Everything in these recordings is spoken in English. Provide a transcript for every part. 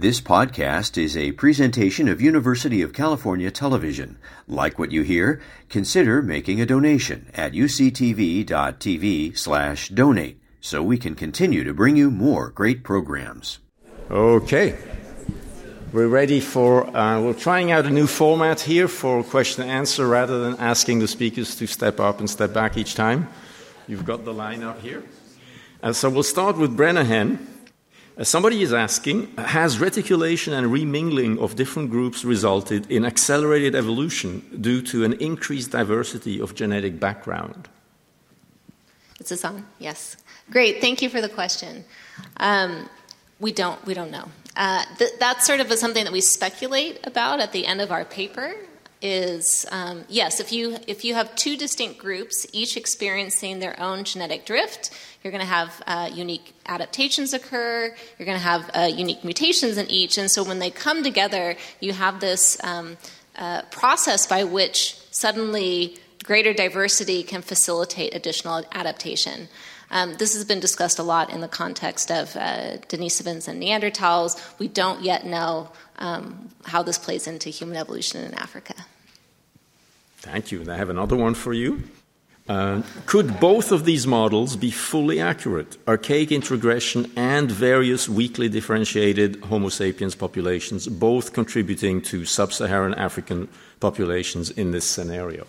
This podcast is a presentation of University of California Television. Like what you hear? Consider making a donation at uctv.tv slash donate so we can continue to bring you more great programs. Okay. We're ready for, uh, we're trying out a new format here for question and answer rather than asking the speakers to step up and step back each time. You've got the line up here. And so we'll start with Brenna Henn. Uh, somebody is asking Has reticulation and remingling of different groups resulted in accelerated evolution due to an increased diversity of genetic background? Is this on? Yes. Great. Thank you for the question. Um, we don't. We don't know. Uh, th- that's sort of a, something that we speculate about at the end of our paper. Is um, yes, if you if you have two distinct groups, each experiencing their own genetic drift, you're going to have uh, unique adaptations occur. You're going to have uh, unique mutations in each, and so when they come together, you have this um, uh, process by which suddenly greater diversity can facilitate additional adaptation. Um, this has been discussed a lot in the context of uh, Denisovans and Neanderthals. We don't yet know um, how this plays into human evolution in Africa. Thank you. And I have another one for you. Uh, could both of these models be fully accurate? Archaic introgression and various weakly differentiated Homo sapiens populations, both contributing to sub Saharan African populations in this scenario?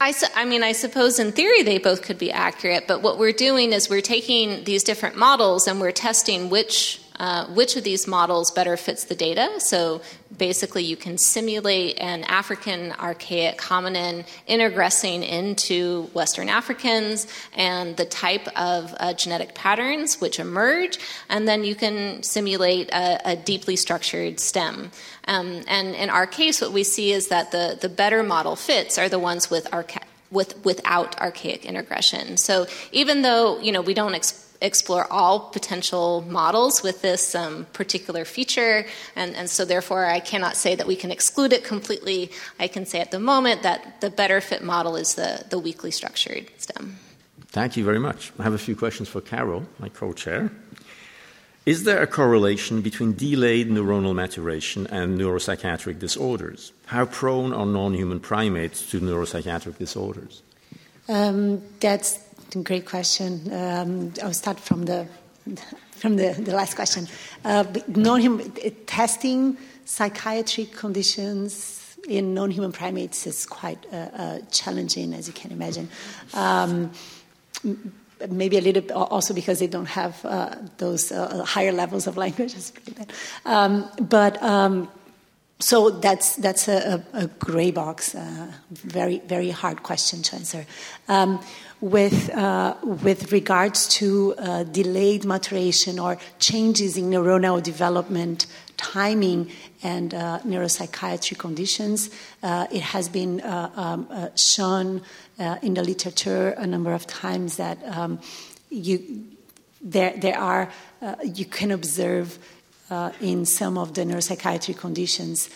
I, su- I mean, I suppose in theory they both could be accurate, but what we're doing is we're taking these different models and we're testing which uh, which of these models better fits the data. So basically, you can simulate an African archaic hominin introgressing into Western Africans and the type of uh, genetic patterns which emerge, and then you can simulate a, a deeply structured stem. Um, and in our case, what we see is that the, the better model fits are the ones with archa- with without archaic introgression. So even though you know we don't ex- explore all potential models with this um, particular feature, and, and so therefore I cannot say that we can exclude it completely. I can say at the moment that the better fit model is the, the weakly structured stem. Thank you very much. I have a few questions for Carol, my co chair. Is there a correlation between delayed neuronal maturation and neuropsychiatric disorders? How prone are non human primates to neuropsychiatric disorders? Um, that's a great question. Um, I'll start from the from the, the last question. Uh, non-human testing psychiatric conditions in non-human primates is quite uh, uh, challenging, as you can imagine. Um, maybe a little bit also because they don't have uh, those uh, higher levels of language. Um, but um, so that's that's a, a, a gray box, uh, very very hard question to answer. Um, with uh, with regards to uh, delayed maturation or changes in neuronal development timing and uh, neuropsychiatry conditions, uh, it has been uh, um, shown in the literature a number of times that um, you there there are you can observe uh, in some of the neuropsychiatric conditions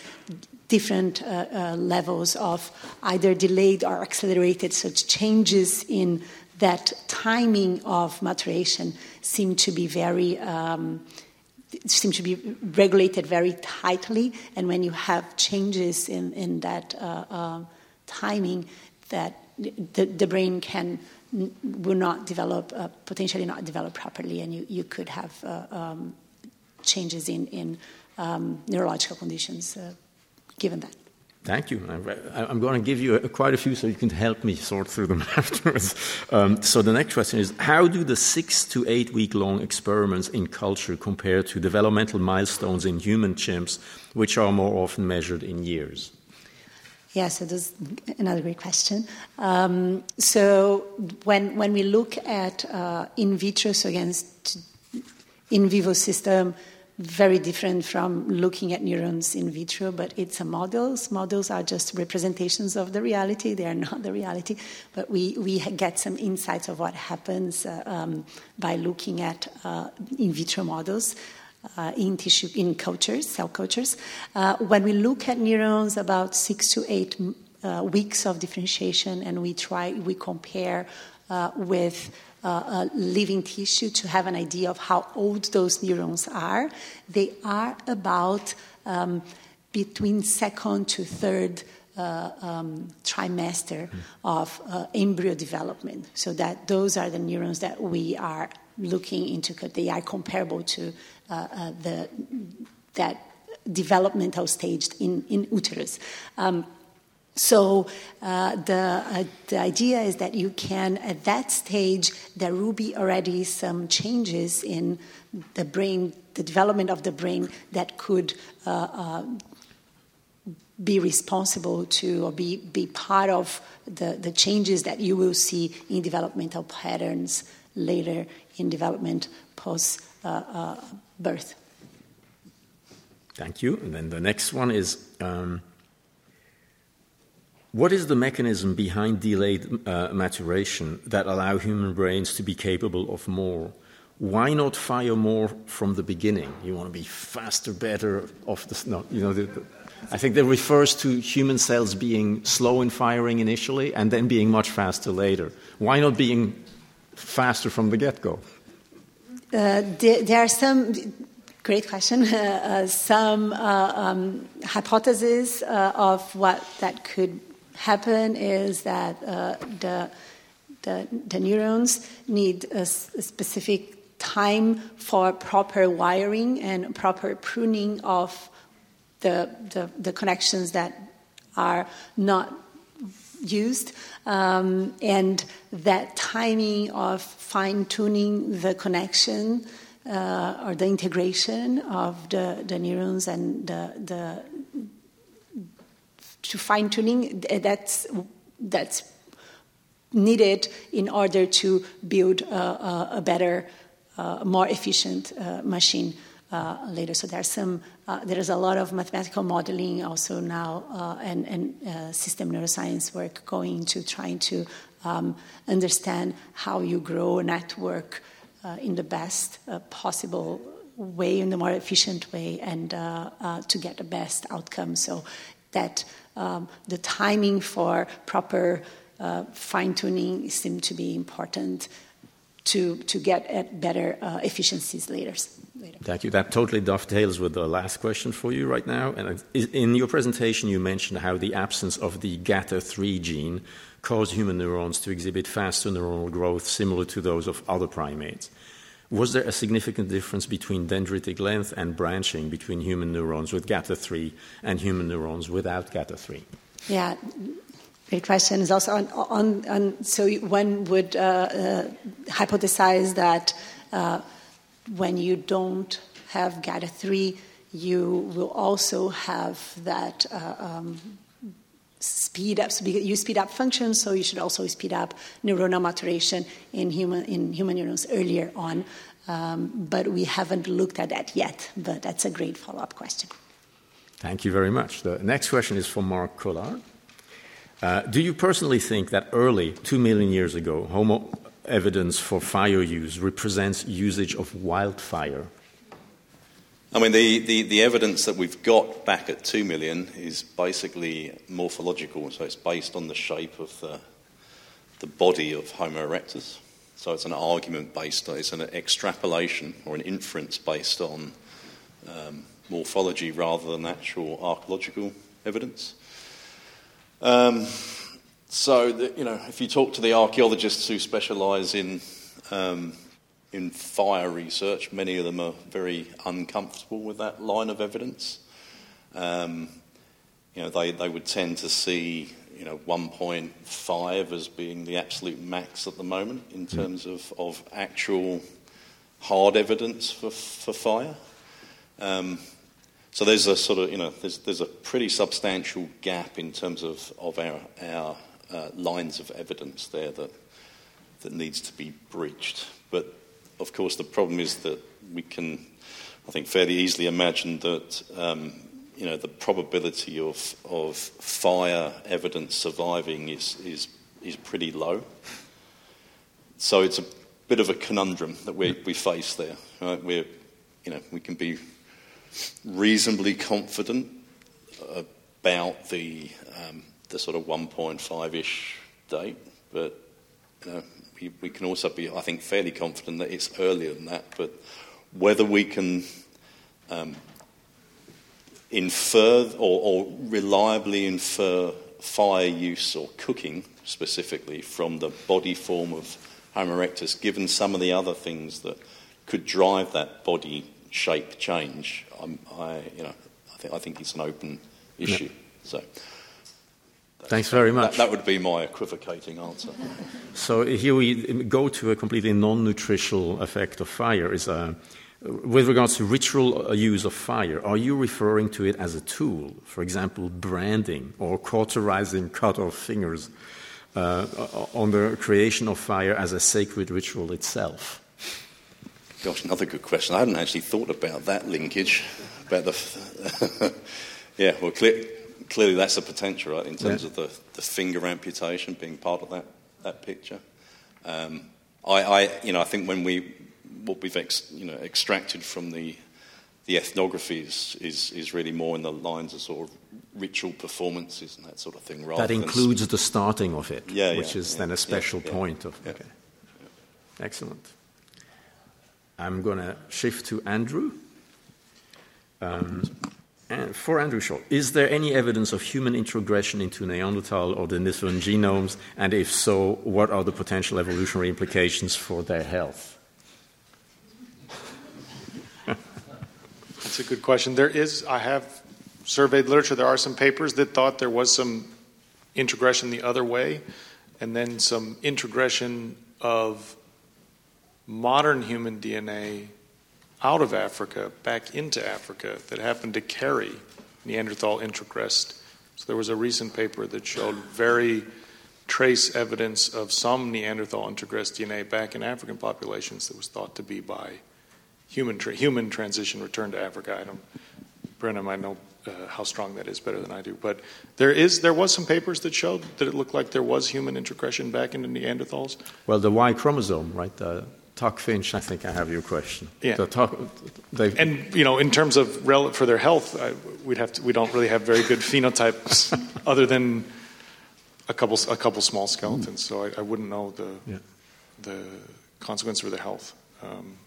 different uh, uh, levels of either delayed or accelerated such changes in that timing of maturation seem to be very um, seem to be regulated very tightly. And when you have changes in, in that uh, uh, timing that the, the brain can will not develop uh, potentially not develop properly and you, you could have um, changes in, in um, neurological conditions uh, given that. Thank you. I'm going to give you quite a few so you can help me sort through them afterwards. Um, so, the next question is How do the six to eight week long experiments in culture compare to developmental milestones in human chimps, which are more often measured in years? Yeah, so that's another great question. Um, so, when, when we look at uh, in vitro, so against in vivo system, very different from looking at neurons in vitro, but it's a models. Models are just representations of the reality. They are not the reality. But we, we get some insights of what happens uh, um, by looking at uh, in vitro models. Uh, in tissue, in cultures, cell cultures. Uh, when we look at neurons, about six to eight uh, weeks of differentiation, and we try, we compare uh, with uh, living tissue to have an idea of how old those neurons are. They are about um, between second to third uh, um, trimester of uh, embryo development. So that those are the neurons that we are looking into. They are comparable to uh, uh the that developmental stage in, in uterus. Um, so uh, the, uh, the idea is that you can, at that stage, there will be already some changes in the brain, the development of the brain that could uh, uh be responsible to or be, be part of the, the changes that you will see in developmental patterns later in development post uh, uh, birth. Thank you. And then the next one is um, what is the mechanism behind delayed uh, maturation that allow human brains to be capable of more? Why not fire more from the beginning? You want to be faster, better. Off the no, you know. The, the, I think that refers to human cells being slow in firing initially and then being much faster later. Why not being faster from the get-go? Uh, there, there, are some great question. Uh, some uh, um, hypotheses uh, of what that could happen is that uh, the, the, the neurons need a, a, specific time for proper wiring and proper pruning of the, the, the connections that are not used, um, and that timing of fine tuning the connection uh, or the integration of the, the neurons and the, the to fine tuning that's that's needed in order to build a, a better, uh, more efficient uh, machine uh, later. So there's some uh, there is a lot of mathematical modeling also now uh, and, and uh, system neuroscience work going to trying to um, understand how you grow a network in the best possible way, in the more efficient way, and to get the best outcome. So that um, the timing for proper uh, fine tuning seemed to be important to, to get at better uh, efficiencies later, later. Thank you. That totally dovetails with the last question for you right now. And in your presentation, you mentioned how the absence of the GATA3 gene caused human neurons to exhibit faster neuronal growth similar to those of other primates. Was there a significant difference between dendritic length and branching between human neurons with GATA3 and human neurons without GATA3? Yeah, great question. Is also on, on, on, so one would uh, uh, hypothesize that uh, when you don't have GATA3, you will also have that uh, um, speed up. So you speed up function, so you should also speed up neuronal maturation in human in human neurons earlier on. Um, but we haven't looked at that yet. But that's a great follow-up question. Thank you very much. The next question is from Mark Collard. Uh, do you personally think that early, two million years ago, Homo evidence for fire use represents usage of wildfire I mean, the, the, the, evidence that we've got back at 2 million is basically morphological, so it's based on the shape of the, the body of Homo erectus. So it's an argument based on, it's an extrapolation or an inference based on um, morphology rather than actual archaeological evidence. Um, so, the, you know, if you talk to the archaeologists who specialise in um, in fire research, many of them are very uncomfortable with that line of evidence. Um, you know, they, they would tend to see, you know, 1.5 as being the absolute max at the moment in hmm. terms of, of actual hard evidence for, for fire. Um, so there's a sort of, you know, there's, there's a pretty substantial gap in terms of, of our, our uh, lines of evidence there that, that needs to be breached. But of course, the problem is that we can, I think, fairly easily imagine that um, you know the probability of of fire evidence surviving is is is pretty low. So it's a bit of a conundrum that we we face there. Right? We're you know we can be reasonably confident about the um, the sort of 1.5 ish date, but know, we, we can also be, I think, fairly confident that it's earlier than that. But whether we can um, infer or, or reliably infer fire use or cooking specifically from the body form of Homo erectus, given some of the other things that could drive that body shape change, I'm, I, you know, I think, I think it's an open issue. Yeah. So. Thanks very much. That, that, would be my equivocating answer. So here we go to a completely non-nutritional effect of fire. Is uh, with regards to ritual use of fire, are you referring to it as a tool, for example, branding or cauterizing cut off fingers uh, on the creation of fire as a sacred ritual itself? Gosh, another good question. I hadn't actually thought about that linkage. About the, yeah, well, clear, clearly that's a potential, right, in terms yeah. of the, the finger amputation being part of that that picture. Um, I, I, you know, I think when we what we've ex, you know extracted from the the ethnography is, is, is really more in the lines of sort of ritual performances and that sort of thing. Rather that includes the starting of it, yeah, which yeah, is yeah, then a special point of. Okay. Excellent. I'm going to shift to Andrew. Um, and for Andrew Shaw, is there any evidence of human introgression into Neanderthal or Denisovan genomes? And if so, what are the potential evolutionary implications for their health? That's a good question. There is, I have surveyed literature, there are some papers that thought there was some introgression the other way, and then some introgression of modern human DNA out of Africa back into Africa that happened to carry Neanderthal introgressed. So there was a recent paper that showed very trace evidence of some Neanderthal introgressed DNA back in African populations that was thought to be by human tra- human transition return to Africa. I don't. Brenna might know uh, how strong that is better than I do, but there is there was some papers that showed that it looked like there was human introgression back into Neanderthals. Well, the Y chromosome, right? The Tuck Finch, I think I have your question. Yeah. Tuck, and you know, in terms of rel- for their health, I, we'd have to, we don't really have very good phenotypes other than a couple a couple small skeletons. So I, I wouldn't know the yeah. the consequence for their health. Um,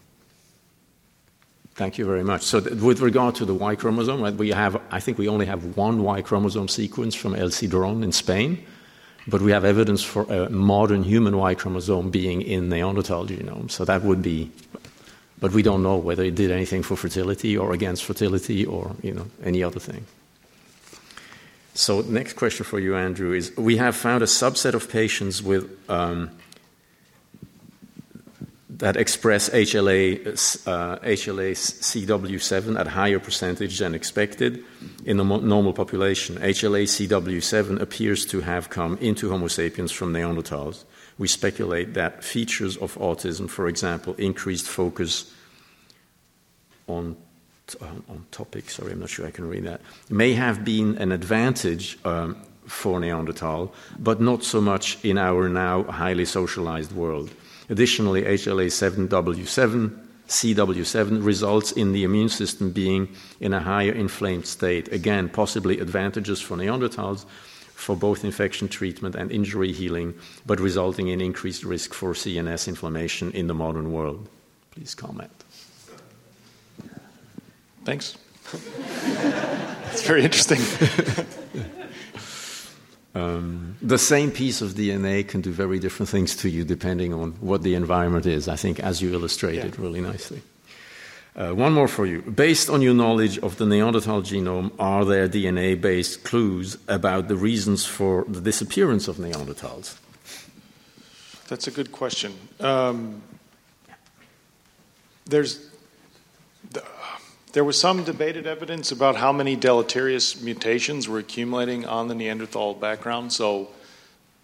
Thank you very much. So, th- with regard to the Y chromosome, right, we have, I think we only have one Y chromosome sequence from El Sidrón in Spain, but we have evidence for a modern human Y chromosome being in Neanderthal genome. So that would be, but we don't know whether it did anything for fertility or against fertility or you know any other thing. So, next question for you, Andrew, is we have found a subset of patients with um, that express HLA, uh, HLA CW7 at higher percentage than expected in the normal population. HLA CW7 appears to have come into Homo sapiens from Neanderthals. We speculate that features of autism, for example, increased focus on um, on topic, sorry, I'm not sure I can read that, may have been an advantage um, for Neanderthal, but not so much in our now highly socialized world. Additionally, HLA7W7, CW7 results in the immune system being in a higher inflamed state. Again, possibly advantages for Neanderthals for both infection treatment and injury healing, but resulting in increased risk for CNS inflammation in the modern world. Please comment. Thanks. That's very interesting. Um, the same piece of DNA can do very different things to you depending on what the environment is, I think, as you illustrated yeah. really nicely. Uh, one more for you. Based on your knowledge of the Neanderthal genome, are there DNA based clues about the reasons for the disappearance of Neanderthals? That's a good question. Um, there's there was some debated evidence about how many deleterious mutations were accumulating on the Neanderthal background. So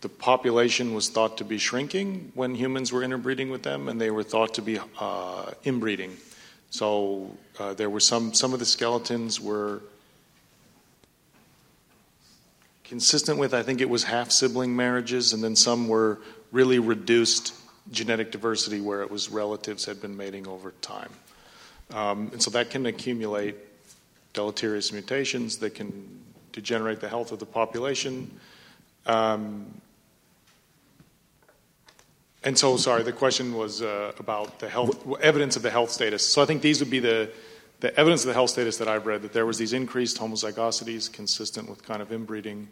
the population was thought to be shrinking when humans were interbreeding with them, and they were thought to be uh, inbreeding. So uh, there were some, some of the skeletons were consistent with, I think it was half sibling marriages, and then some were really reduced genetic diversity where it was relatives had been mating over time. Um, and so that can accumulate deleterious mutations that can degenerate the health of the population. Um, And so, sorry, the question was uh, about the health evidence of the health status. So I think these would be the the evidence of the health status that I've read that there was these increased homozygosities consistent with kind of inbreeding,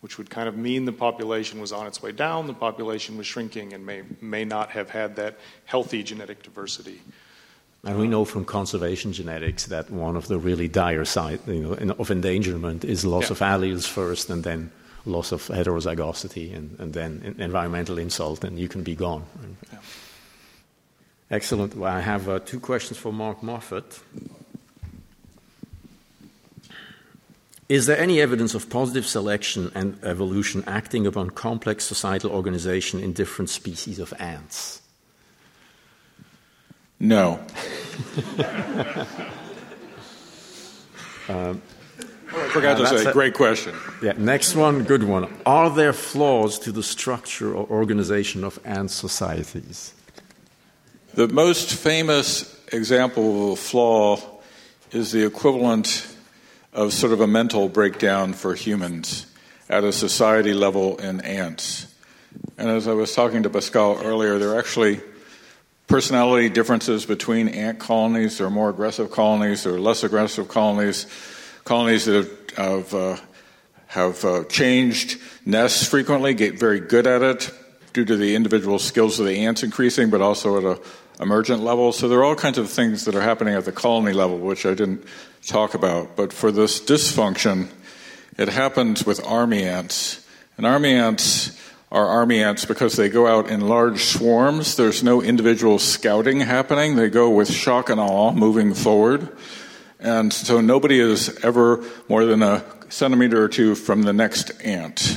which would kind of mean the population was on its way down, the population was shrinking, and may may not have had that healthy genetic diversity. And we know from conservation genetics that one of the really dire sides you know, of endangerment is loss Yeah. of alleles first, and then loss of heterozygosity, and, and then environmental insult, and you can be gone. Excellent. Well, I have uh, two questions for Mark Moffett. Is there any evidence of positive selection and evolution acting upon complex societal organization in different species of ants? No. Um, I forgot to say, a- great question. Yeah, next one, good one. Are there flaws to the structure or organization of ant societies? The most famous example of a flaw is the equivalent of sort of a mental breakdown for humans at a society level in ants. And as I was talking to Pascal earlier, there are actually personality differences between ant colonies. There are more aggressive colonies, there are less aggressive colonies, colonies that have, uh, have uh, changed nests frequently, get very good at it due to the individual skills of the ants increasing, but also at a emergent level. So there are all kinds of things that are happening at the colony level, which I didn't talk about. But for this dysfunction, it happens with army ants. And army ants are army ants because they go out in large swarms. There's no individual scouting happening. They go with shock and awe moving forward. And so nobody is ever more than a centimeter or two from the next ant.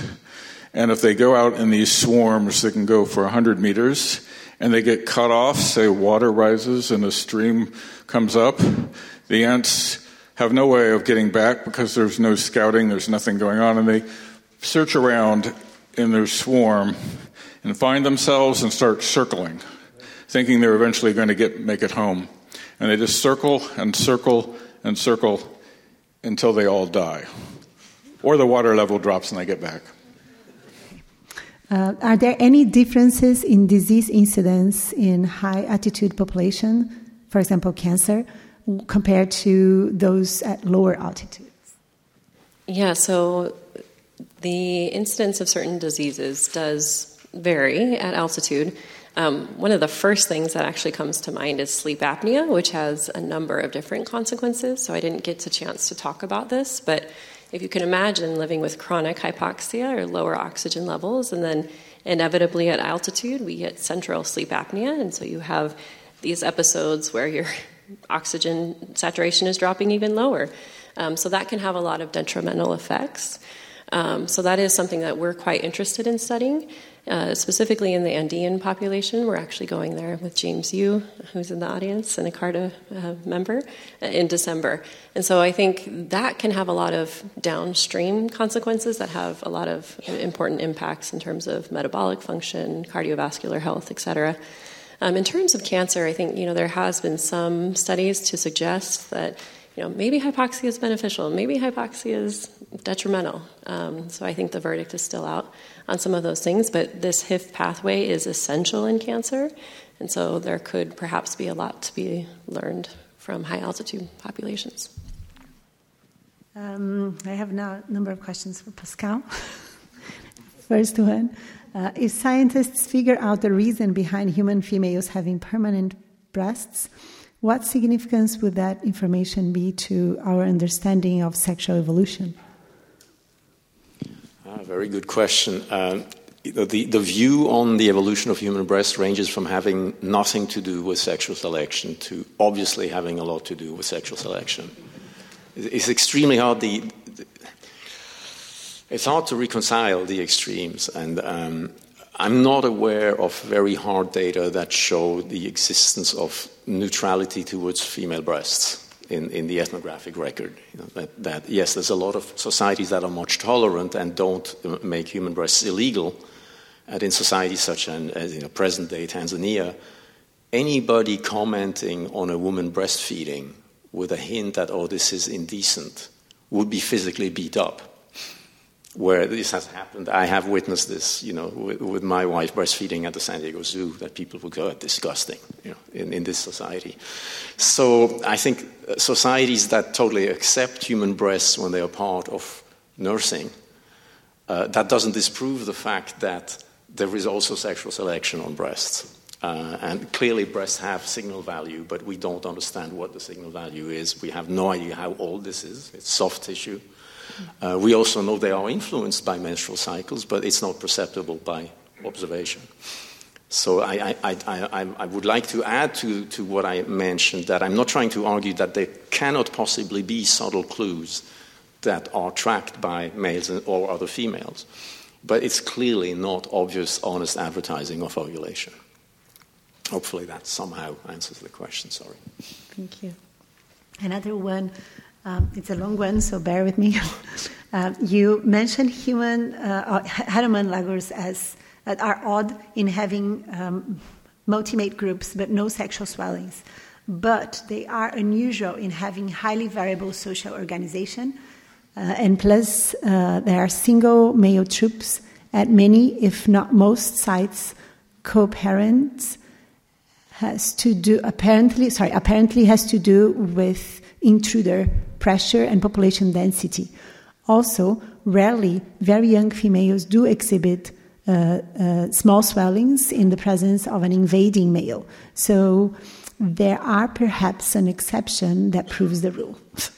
And if they go out in these swarms, they can go for 100 meters and they get cut off, say water rises and a stream comes up. The ants have no way of getting back because there's no scouting, there's nothing going on, and they search around in their swarm and find themselves and start circling, thinking they're eventually going to get make it home. And they just circle and circle and circle until they all die. Or the water level drops and they get back. Uh, are there any differences in disease incidence in high altitude population, for example, cancer, compared to those at lower altitudes? Yeah, so the incidence of certain diseases does vary at altitude. Um, one of the first things that actually comes to mind is sleep apnea, which has a number of different consequences. So I didn't get a chance to talk about this, but if you can imagine living with chronic hypoxia or lower oxygen levels, and then inevitably at altitude, we get central sleep apnea, and so you have these episodes where your oxygen saturation is dropping even lower. Um, so that can have a lot of detrimental effects. Um, so that is something that we're quite interested in studying, uh, specifically in the Andean population. We're actually going there with James Yu, who's in the audience, and a CARTA uh, member, uh, in December. And so I think that can have a lot of downstream consequences that have a lot of important impacts in terms of metabolic function, cardiovascular health, et cetera. Um, in terms of cancer, I think you know there has been some studies to suggest that you know maybe hypoxia is beneficial, maybe hypoxia is detrimental. Um, so I think the verdict is still out on some of those things. But this HIF pathway is essential in cancer, and so there could perhaps be a lot to be learned from high altitude populations. Um, I have now a number of questions for Pascal. First one. Uh, if scientists figure out the reason behind human females having permanent breasts, what significance would that information be to our understanding of sexual evolution? Ah, very good question. Um, the, the view on the evolution of human breast ranges from having nothing to do with sexual selection to obviously having a lot to do with sexual selection. It's extremely hard. The, the it's hard to reconcile the extremes, and um, I'm not aware of very hard data that show the existence of neutrality towards female breasts in, in the ethnographic record. You know, that, that, yes, there's a lot of societies that are much tolerant and don't make human breasts illegal. And in societies such as you know, present day Tanzania, anybody commenting on a woman breastfeeding with a hint that, oh, this is indecent, would be physically beat up where this has happened. I have witnessed this, you know, with, with, my wife breastfeeding at the San Diego Zoo, that people would go, disgusting, you know, in, in this society. So I think societies that totally accept human breasts when they are part of nursing, uh, that doesn't disprove the fact that there is also sexual selection on breasts. Uh, and clearly, breasts have signal value, but we don't understand what the signal value is. We have no idea how old this is. It's soft tissue. Uh, we also know they are influenced by menstrual cycles, but it's not perceptible by observation. So I, I, I, I, would like to add to, to what I mentioned that I'm not trying to argue that there cannot possibly be subtle clues that are tracked by males or other females, but it's clearly not obvious, honest advertising of ovulation. Hopefully that somehow answers the question. Sorry. Thank you. Another one um, it's a long one, so bear with me. uh, you mentioned human uh, Hanuman langurs as uh, are odd in having um, multimate groups but no sexual swellings, but they are unusual in having highly variable social organization. Uh, and plus, uh, there are single male troops at many, if not most, sites. Co-parents has to do apparently sorry apparently has to do with intruder pressure and population density. Also, rarely, very young females do exhibit uh, uh, small swellings in the presence of an invading male. So, there are perhaps an exception that proves the rule.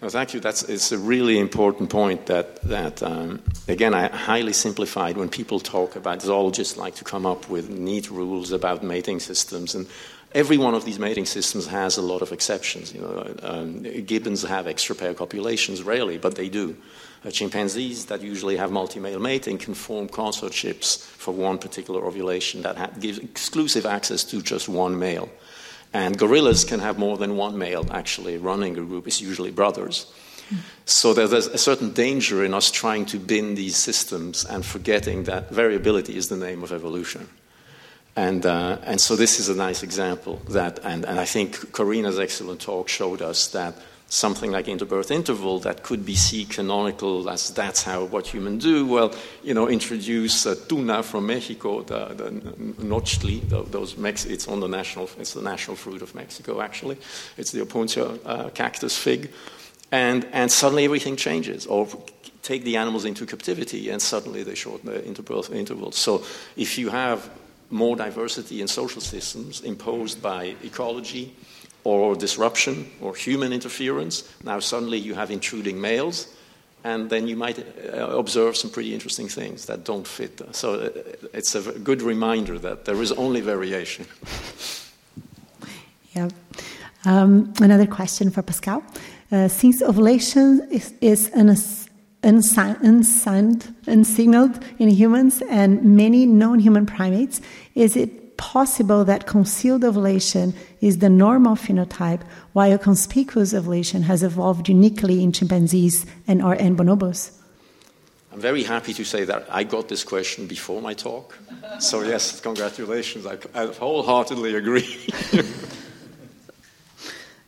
Well, thank you. That's it's a really important point. That that um, again, I highly simplified. When people talk about zoologists like to come up with neat rules about mating systems, and Every one of these mating systems has a lot of exceptions. You know, um, gibbons have extra pair copulations rarely, but they do. Uh, chimpanzees that usually have multi-male mating can form consortships for one particular ovulation that ha- gives exclusive access to just one male. And gorillas can have more than one male actually running a group. It's usually brothers. So there's a certain danger in us trying to bin these systems and forgetting that variability is the name of evolution. And, uh, and so this is a nice example that, and, and I think Corina's excellent talk showed us that something like interbirth interval that could be see canonical as that's how what humans do. Well, you know, introduce uh, tuna from Mexico, the, the nochtli, those Mex- it's on the national, it's the national fruit of Mexico actually. It's the Opuntia uh, cactus fig, and and suddenly everything changes. Or take the animals into captivity, and suddenly they shorten the interbirth intervals. So if you have more diversity in social systems imposed by ecology or disruption or human interference. Now, suddenly you have intruding males, and then you might uh, observe some pretty interesting things that don't fit. So uh, it's a good reminder that there is only variation. Yeah. Um, another question for Pascal. Uh, since ovulation is, is an unsigned, unsignaled in humans and many non human primates, is it possible that concealed ovulation is the normal phenotype while conspicuous ovulation has evolved uniquely in chimpanzees and, or, bonobos? I'm very happy to say that I got this question before my talk. So, yes, congratulations. I, I wholeheartedly agree.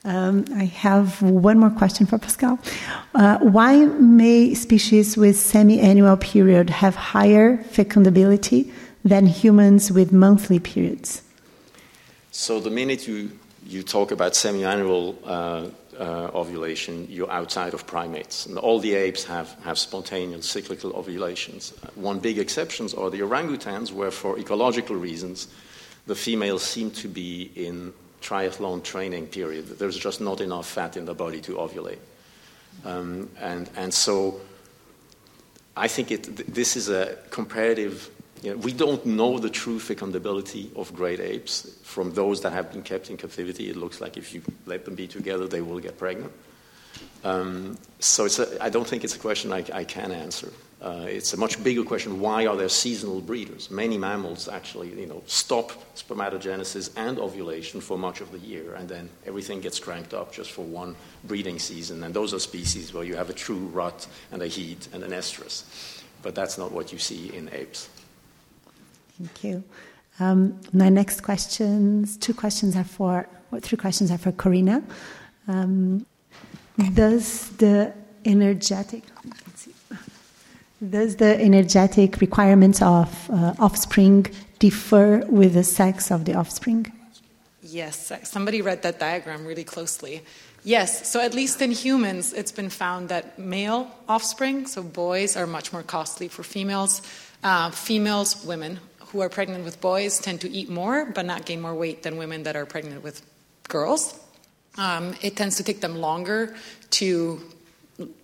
Um, I have one more question for Pascal. Uh, why may species with semi-annual period have higher fecundability than humans with monthly periods? So the minute you, you talk about semi-annual uh, uh, ovulation, you're outside of primates. And all the apes have, have spontaneous cyclical ovulations. One big exception are the orangutans, where for ecological reasons, the females seem to be in triathlon training period. There's just not enough fat in the body to ovulate. Um, and, and so I think it, this is a comparative. You know, we don't know the true fecundability of great apes from those that have been kept in captivity. It looks like if you let them be together, they will get pregnant. Um, so I don't think it's a question I, I can answer. Uh, it's a much bigger question why are there seasonal breeders? Many mammals actually you know, stop spermatogenesis and ovulation for much of the year, and then everything gets cranked up just for one breeding season. And those are species where you have a true rut and a heat and an estrus. But that's not what you see in apes. Thank you. Um, my next questions, two questions are for, well, three questions are for Corina. Um, does the energetic Does the energetic requirements of uh, offspring differ with the sex of the offspring? Yes, somebody read that diagram really closely. Yes, so at least in humans, it's been found that male offspring, so boys, are much more costly for females. Uh, females, women who are pregnant with boys, tend to eat more but not gain more weight than women that are pregnant with girls. Um, it tends to take them longer to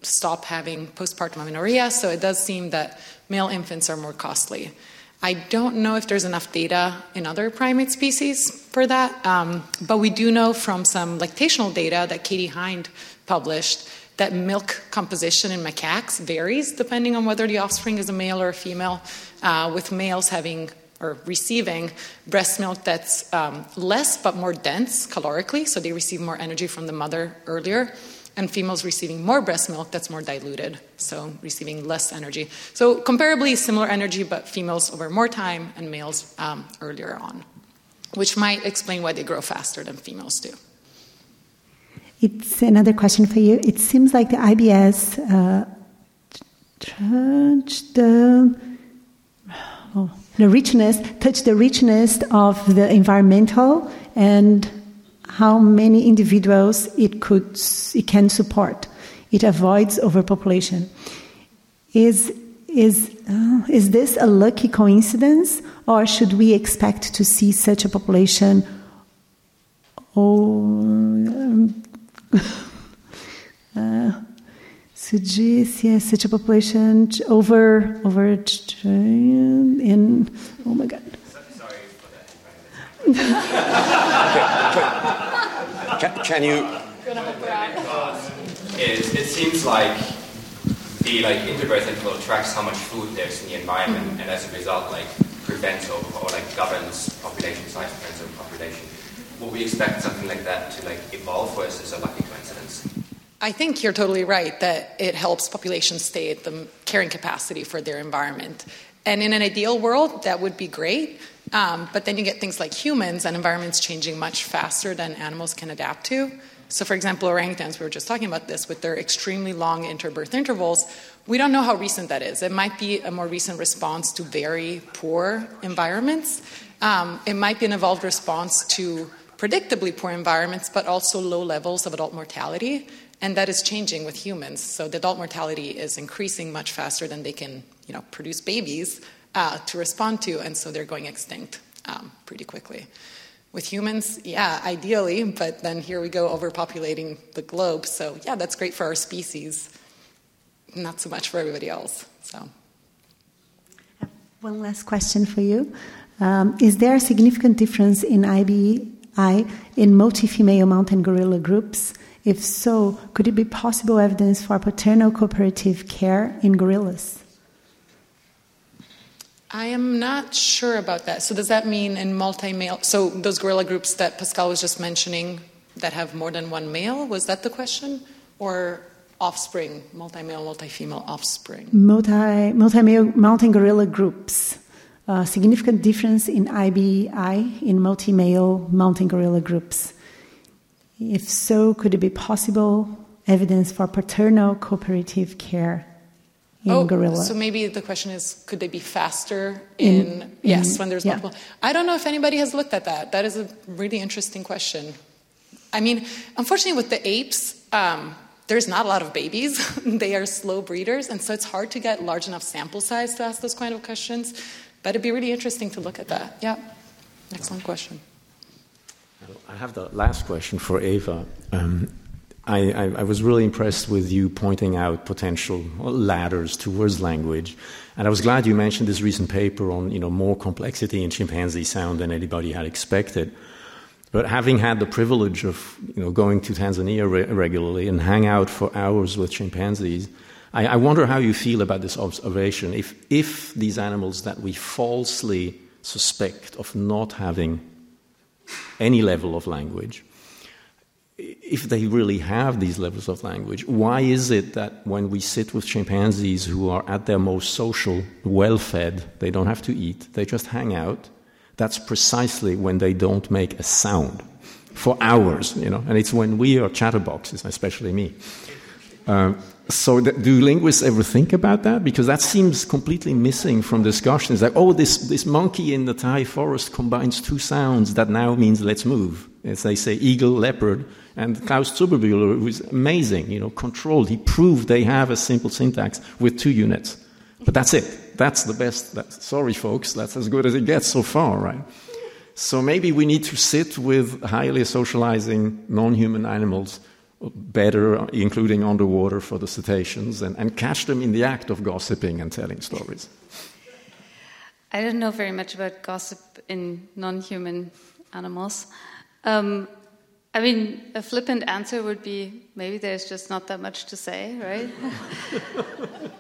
stop having postpartum amenorrhea, so it does seem that male infants are more costly. I don't know if there's enough data in other primate species for that, um, but we do know from some lactational data that Katie Hinde published that milk composition in macaques varies depending on whether the offspring is a male or a female, uh, with males having or receiving breast milk that's um, less but more dense calorically, so they receive more energy from the mother earlier, and females receiving more breast milk that's more diluted, so receiving less energy. So, comparably similar energy, but females over more time and males um, earlier on, which might explain why they grow faster than females do. It's another question for you. It seems like the IBS uh, the oh, the richness, touch the richness of the environmental and how many individuals it could it can support. It avoids overpopulation. Is is uh, is this a lucky coincidence, or should we expect to see such a population? Oh, um, uh, yes, such a population over over in oh my god. Sorry can, can you? Is it seems like the like interbirth interval tracks how much food there's in the environment, mm-hmm. and as a result, like prevents or, or like governs population size, prevents overpopulation. Would we expect something like that to like evolve, or is this a lucky coincidence? I think you're totally right that it helps populations stay at the carrying capacity for their environment. And in an ideal world, that would be great. Um, but then you get things like humans and environments changing much faster than animals can adapt to. So, for example, orangutans, we were just talking about this, with their extremely long interbirth intervals, we don't know how recent that is. It might be a more recent response to very poor environments. Um, it might be an evolved response to predictably poor environments, but also low levels of adult mortality. And that is changing with humans. So the adult mortality is increasing much faster than they can you know, produce babies uh, to respond to, and so they're going extinct um, pretty quickly. With humans, yeah, ideally, but then here we go overpopulating the globe. So, yeah, that's great for our species, not so much for everybody else. So, one last question for you. Um, is there a significant difference in IBI in multi female mountain gorilla groups? If so, could it be possible evidence for paternal cooperative care in gorillas? I am not sure about that. So, does that mean in multi male? So, those gorilla groups that Pascal was just mentioning that have more than one male, was that the question? Or offspring, multi male, multi female offspring? Multi, multi-male mountain gorilla groups. Significant difference in IBI in multi male mountain gorilla groups. If so, could it be possible evidence for paternal cooperative care in oh, gorilla? So maybe the question is, could they be faster in, in yes, in, when there's multiple? Yeah. I don't know if anybody has looked at that. That is a really interesting question. I mean, unfortunately, with the apes, um, there's not a lot of babies. they are slow breeders, and so it's hard to get large enough sample size to ask those kind of questions. But it'd be really interesting to look at that. Yeah, excellent question. I have the last question for Eva. Um, I, I, I, was really impressed with you pointing out potential ladders towards language. And I was glad you mentioned this recent paper on you know, more complexity in chimpanzee sound than anybody had expected. But having had the privilege of you know, going to Tanzania re- regularly and hang out for hours with chimpanzees, I, I wonder how you feel about this observation. If, if these animals that we falsely suspect of not having any level of language, if they really have these levels of language, why is it that when we sit with chimpanzees who are at their most social, well fed, they don't have to eat, they just hang out, that's precisely when they don't make a sound for hours, you know, and it's when we are chatterboxes, especially me. Uh, so, th- do linguists ever think about that? Because that seems completely missing from discussions. Like, oh, this, this monkey in the Taï forest combines two sounds that now means let's move. As they say, eagle, leopard. And Klaus Zuberbühler, who's amazing, you know, controlled. He proved they have a simple syntax with two units. But that's it. That's the best. That's, sorry, folks, that's as good as it gets so far, right? So maybe we need to sit with highly socializing non human animals better, including underwater for the cetaceans, and, and catch them in the act of gossiping and telling stories. I don't know very much about gossip in non human animals. Um, I mean, a flippant answer would be maybe there's just not that much to say, right?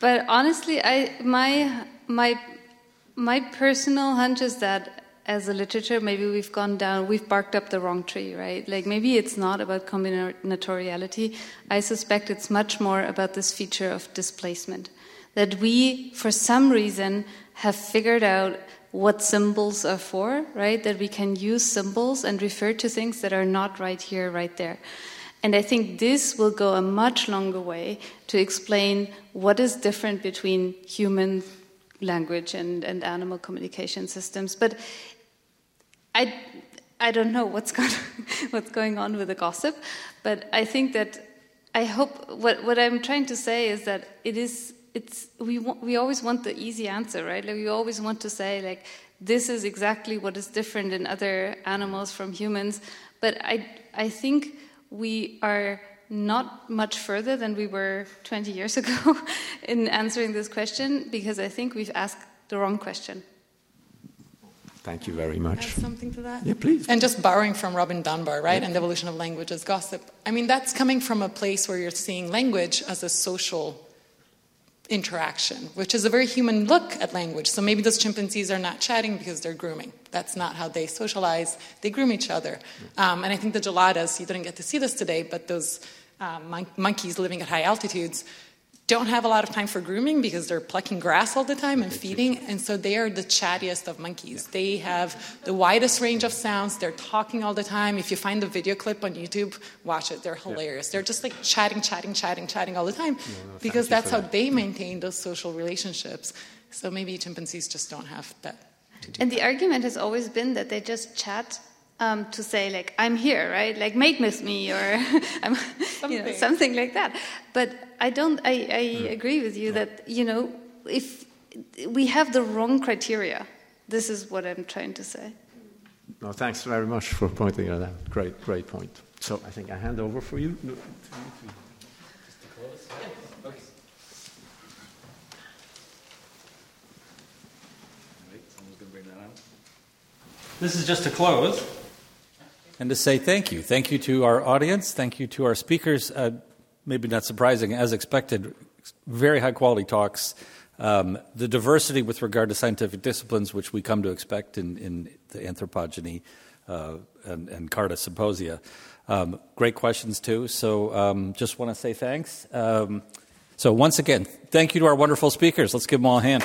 but honestly, I my my my personal hunch is that as a literature, maybe we've gone down, we've barked up the wrong tree, right? Like maybe it's not about combinatoriality. I suspect it's much more about this feature of displacement. That we, for some reason, have figured out what symbols are for, right? That we can use symbols and refer to things that are not right here, right there. And I think this will go a much longer way to explain what is different between human language and, and animal communication systems. But I, I don't know what's going, what's going on with the gossip, but I think that I hope what, what I'm trying to say is that it is it's we we always want the easy answer, right? Like we always want to say like this is exactly what is different in other animals from humans, but I I think we are not much further than we were 20 years ago in answering this question because I think we've asked the wrong question. Thank you very much. Add something to that? Yeah, please. And just borrowing from Robin Dunbar, right, yeah. and the evolution of language as gossip. I mean, that's coming from a place where you're seeing language as a social interaction, which is a very human look at language. So maybe those chimpanzees are not chatting because they're grooming. That's not how they socialize. They groom each other. Um, and I think the geladas, you didn't get to see this today, but those uh, mon- monkeys living at high altitudes don't have a lot of time for grooming because they're plucking grass all the time and feeding, and so they are the chattiest of monkeys. They have the widest range of sounds. They're talking all the time. If you find the video clip on YouTube, watch it. They're hilarious. They're just like chatting, chatting, chatting, chatting all the time no, because that's how that. they maintain those social relationships. So maybe chimpanzees just don't have that. And the argument has always been that they just chat um, to say like I'm here, right? Like mate with me or something. You know, something like that. But I don't. I, I mm. agree with you that you know if we have the wrong criteria. This is what I'm trying to say. No, thanks very much for pointing out that. Great, great point. So I think I hand over for you. No, This is just to close and to say thank you. Thank you to our audience. Thank you to our speakers. Uh, maybe not surprising, as expected, very high quality talks. Um, the diversity with regard to scientific disciplines, which we come to expect in, in the anthropogeny uh, and, and Carta symposia. Um, great questions, too. So um, just want to say thanks. Um, so, once again, thank you to our wonderful speakers. Let's give them all a hand.